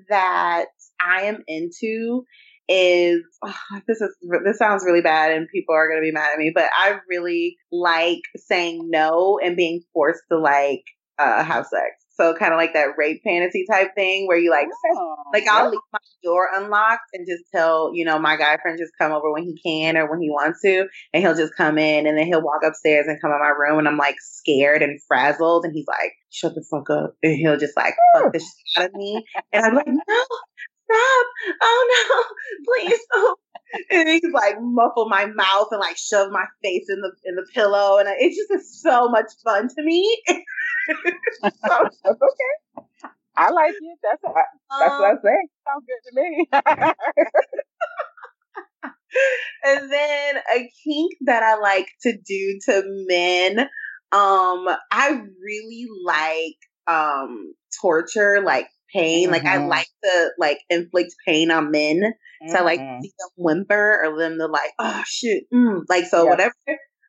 that I am into is oh, this is this sounds really bad and people are gonna be mad at me, but I really like saying no and being forced to like uh have sex. So kind of like that rape fantasy type thing where you like Oh, like I'll leave my door unlocked and just tell, you know, my guy friend just come over when he can or when he wants to, and he'll just come in and then he'll walk upstairs and come in my room and I'm like scared and frazzled and he's like, Shut the fuck up and he'll just like fuck the shit out of me and I'm like, No, stop. Oh no, please don't. And he's like muffle my mouth and like shove my face in the in the pillow and it just is so much fun to me. So, okay, I like it. That's that's what Um, I'm saying. sounds good to me. and then a kink that I like to do to men. Um, I really like um torture, like pain. Like I Mhm. like to like inflict pain on men. So I like Mhm. see them whimper or them to like, oh shit, mm. like so whatever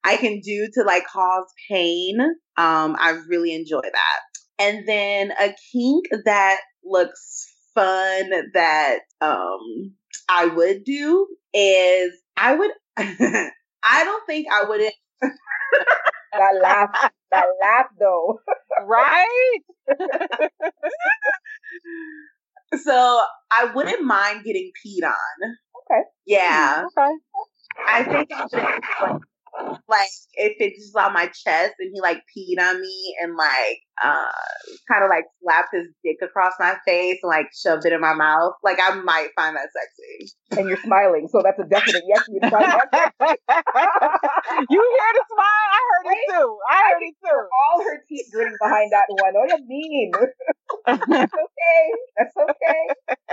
I can do to like cause pain. Um, I really enjoy that. And then a kink that looks fun that um I would do is I would I don't think I wouldn't That laugh, that laugh though. right? so I wouldn't mind getting peed on. Okay. Yeah. Okay. I think I would like if it's just on my chest and he like peed on me and like uh kind of like slapped his dick across my face and like shoved it in my mouth. Like I might find that sexy. And you're smiling, so that's a definite yes. Find you hear the smile? I heard it too. I heard it too. all her teeth gritting behind that one. What do you mean? That's okay. That's okay.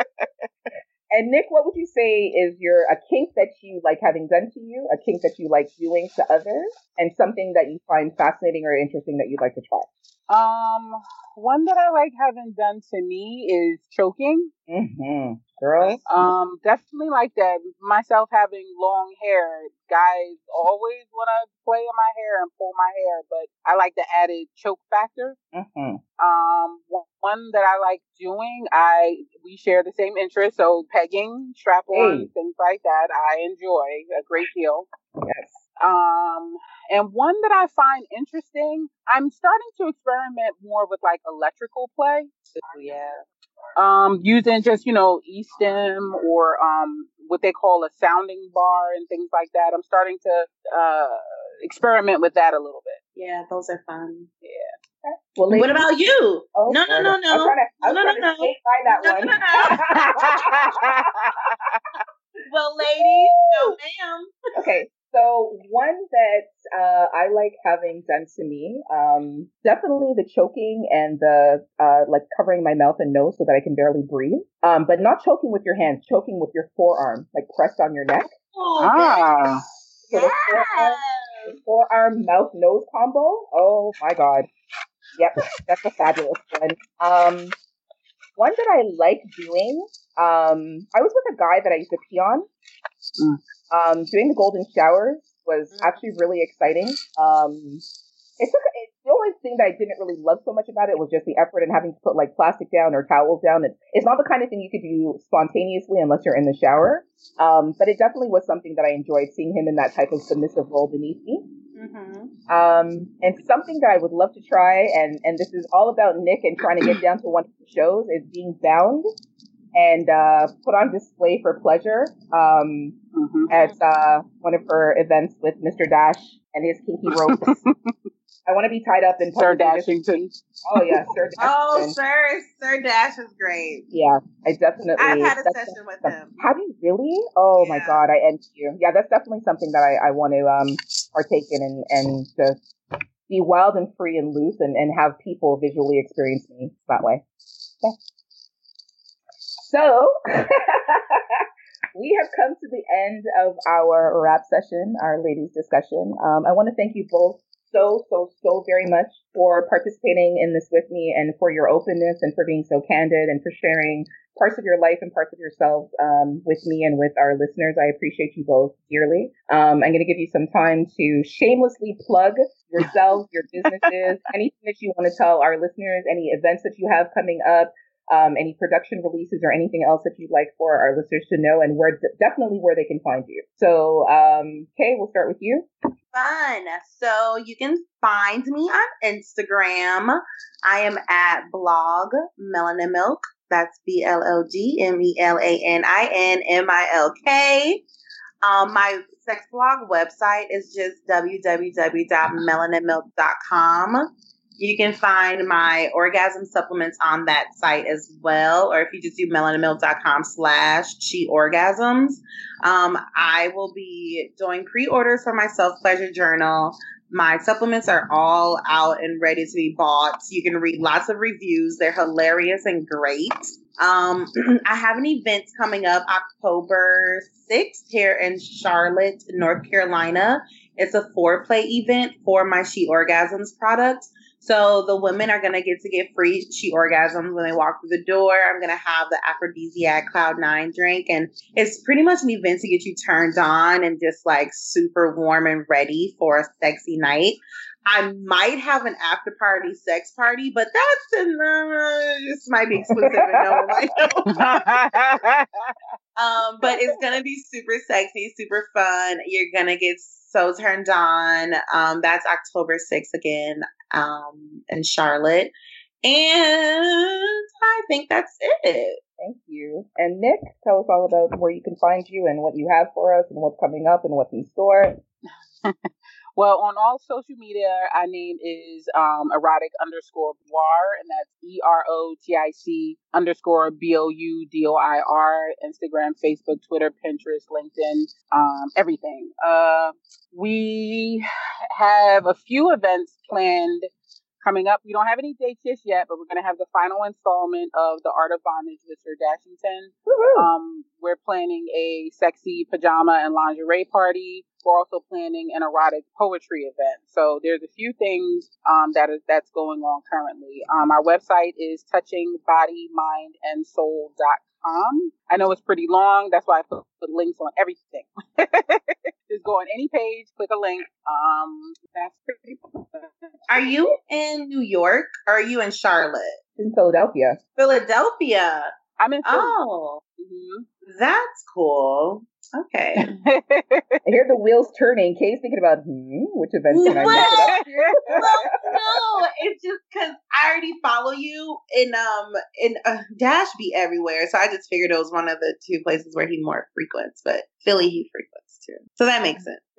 And Nick, what would you say is your a kink that you like having done to you, a kink that you like doing to others, and something that you find fascinating or interesting that you'd like to try? Um, one that I like having done to me is choking. Mm-hmm. Girl. Um, definitely like that. Myself having long hair, guys always want to play in my hair and pull my hair, but I like the added choke factor. Mm-hmm. Um, one that I like doing, I we share the same interest, so pegging, strap on, Hey. things like that. I enjoy a great deal. Yes. Um, and one that I find interesting, I'm starting to experiment more with like electrical play. Yeah. Um, using just, you know, E-stim or, um, what they call a sounding bar and things like that. I'm starting to, uh, experiment with that a little bit. Yeah, those are fun. Yeah. Well, What about you? Oh, no, no, no, I was no. trying to, I was No, no, no. by that No, one. no, no. well, ladies, no, ma'am. okay, so one that uh, I like having done to me, um, definitely the choking and the uh, like covering my mouth and nose so that I can barely breathe. Um, but not choking with your hands, choking with your forearm, like pressed on your neck. Oh, ah, So the forearm, the forearm mouth nose combo. Oh my god. Yep, that's a fabulous one. Um, one that I like doing. Um, I was with a guy that I used to pee on. Mm. Um, doing the golden showers was Mm. actually really exciting. Um, it took it, the only thing that I didn't really love so much about it was just the effort and having to put like plastic down or towels down. It, it's not the kind of thing you could do spontaneously unless you're in the shower. Um, but it definitely was something that I enjoyed seeing him in that type of submissive role beneath me. Mm-hmm. Um, and something that I would love to try, and, and this is all about Nick and trying to get down to one of the shows, is being bound and uh, put on display for pleasure um, mhm. at uh, one of her events with Mr. Dash and his kinky ropes. I want to be tied up in Sir Dashington. Oh yeah, Sir Dash. Oh, sir, Sir Dash is great. yeah, I definitely. I've had a session with something- him. Have you really? Oh my god, I envy you. Yeah, that's definitely something that I, I want to um partake in and and just be wild and free and loose and, and have people visually experience me that way. Yeah. So we have come to the end of our rap session, our ladies discussion. Um, I want to thank you both so, so, so very much for participating in this with me and for your openness and for being so candid and for sharing parts of your life and parts of yourselves um, with me and with our listeners. I appreciate you both dearly. Um, I'm going to give you some time to shamelessly plug yourselves, your businesses, anything that you want to tell our listeners, any events that you have coming up, um, any production releases or anything else that you'd like for our listeners to know and where definitely where they can find you. So, um, Kay, we'll start with you. Fun. So you can find me on Instagram. I am at blog Melanin Milk. That's B L O G M E L A N I N M I L K. Um, my sex blog website is just www.melaninmilk.com. You can find my orgasm supplements on that site as well, or if you just do melaninmilk.com slash she orgasms. Um, I will be doing pre-orders for my self pleasure journal. My supplements are all out and ready to be bought. You can read lots of reviews. They're hilarious and great. Um, I have an event coming up October 6th here in Charlotte, North Carolina. It's a foreplay event for my She Orgasms product. So the women are gonna get to get free she orgasms when they walk through the door. I'm gonna have the aphrodisiac cloud nine drink, and it's pretty much an event to get you turned on and just like super warm and ready for a sexy night. I might have an after party sex party, but that's in the, this might be exclusive and no one might know. Um, but it's gonna be super sexy, super fun. You're gonna get so turned on. Um, that's October 6th again, um, in Charlotte. And I think that's it. Thank you. And Nick, tell us all about where you can find you and what you have for us and what's coming up and what's in store. Well, on all social media, our name is um, erotic underscore boudoir, and that's E R O T I C underscore B O U D O I R. Instagram, Facebook, Twitter, Pinterest, LinkedIn, um, everything. Uh, we have a few events planned coming up. We don't have any dates just yet, but we're going to have the final installment of The Art of Bondage with Sir Dashington. Um, we're planning a sexy pajama and lingerie party. We're also planning an erotic poetry event. So there's a few things um, that is that's going on currently. Um, our website is touchingbodymindandsoul.com. I know it's pretty long. That's why I put, put links on everything. Just go on any page, click a link. Um, that's pretty. Are you in New York or are you in Charlotte? In Philadelphia. Philadelphia. I'm in. Philly. Oh, Mhm. that's cool. Okay. I hear the wheels turning. Kay's thinking about, hmm, which event can I it up well, no, it's just because I already follow you in um in uh, Dash be everywhere, so I just figured it was one of the two places where he more frequents, but Philly he frequents too, so that makes sense.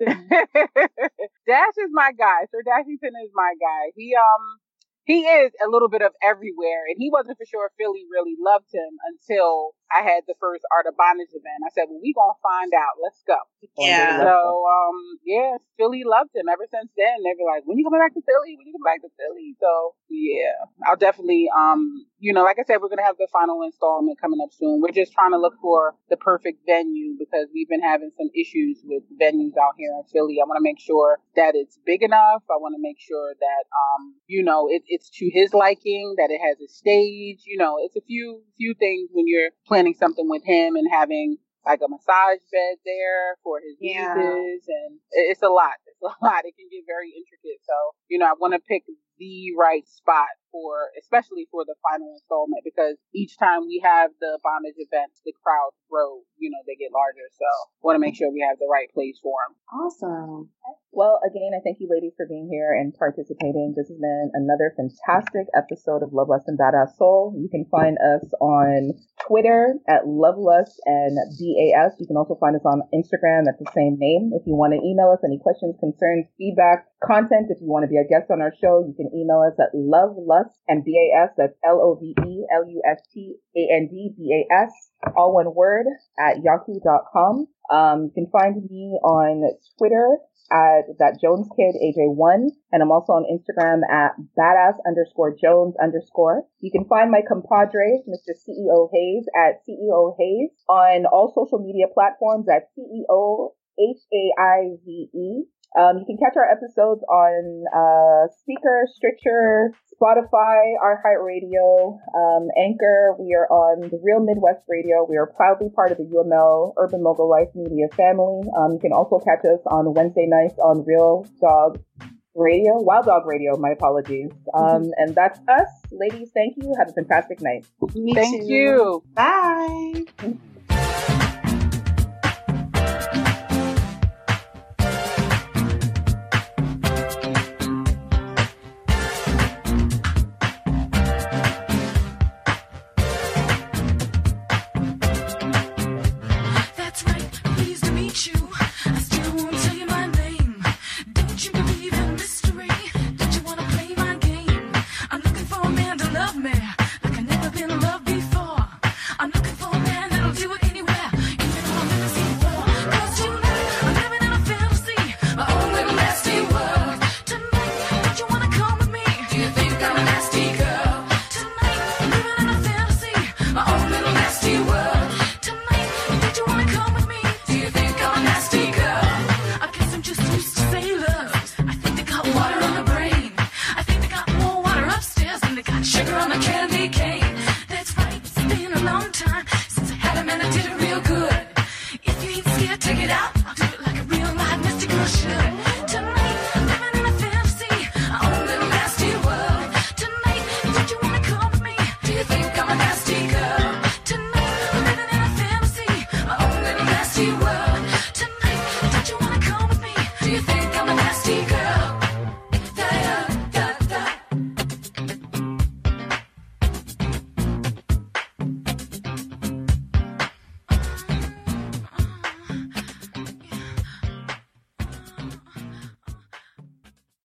Dash is my guy. Sir Dashington is my guy. He um he is a little bit of everywhere, and he wasn't for sure Philly really loved him until I had the first Art of Bondage event. I said, "Well, we gonna find out. Let's go." Yeah. So um yeah, Philly loved him ever since then. They were like, "When you coming back to Philly? When you coming back to Philly?" So yeah, I'll definitely um you know like I said, we're gonna have the final installment coming up soon. We're just trying to look for the perfect venue because we've been having some issues with venues out here in Philly. I want to make sure that it's big enough. I want to make sure that um you know it, it's to his liking, that it has a stage. You know, it's a few few things when you're planning something with him and having like a massage bed there for his Yeah. nieces, and it- it's a lot. It's a lot. It can get very intricate. So you know, I want to pick the right spot for, especially for the final installment, because each time we have the bondage events, the crowds grow. You know, they get larger. So want to make sure we have the right place for them. Awesome. Well, again, I thank you ladies for being here and participating. This has been another fantastic episode of Love Lust and Badass Soul. You can find us on Twitter at Love Lust and BAS. You can also find us on Instagram at the same name. If you want to email us any questions, concerns, feedback, content, if you want to be a guest on our show, you can email us at Love Lust and BAS. That's L O V E L U S T A N D B A S, all one word, at yahoo.com. Um, you can find me on Twitter at that Jones Kid AJ1, and I'm also on Instagram at badass underscore Jones underscore. You can find my compadre, Mr. CEO Hayes, at CEO Hayes on all social media platforms at CEO H A I V E. Um, you can catch our episodes on uh, Spreaker, Stitcher, Spotify, iHeartRadio, um, Anchor. We are on the Real Midwest Radio. We are proudly part of the UML Urban Mogul Life Media family. Um, you can also catch us on Wednesday nights on Real Dog Radio, Wild Dog Radio. My apologies. Um, and that's us, ladies. Thank you. Have a fantastic night. Me Thank too. you. Bye.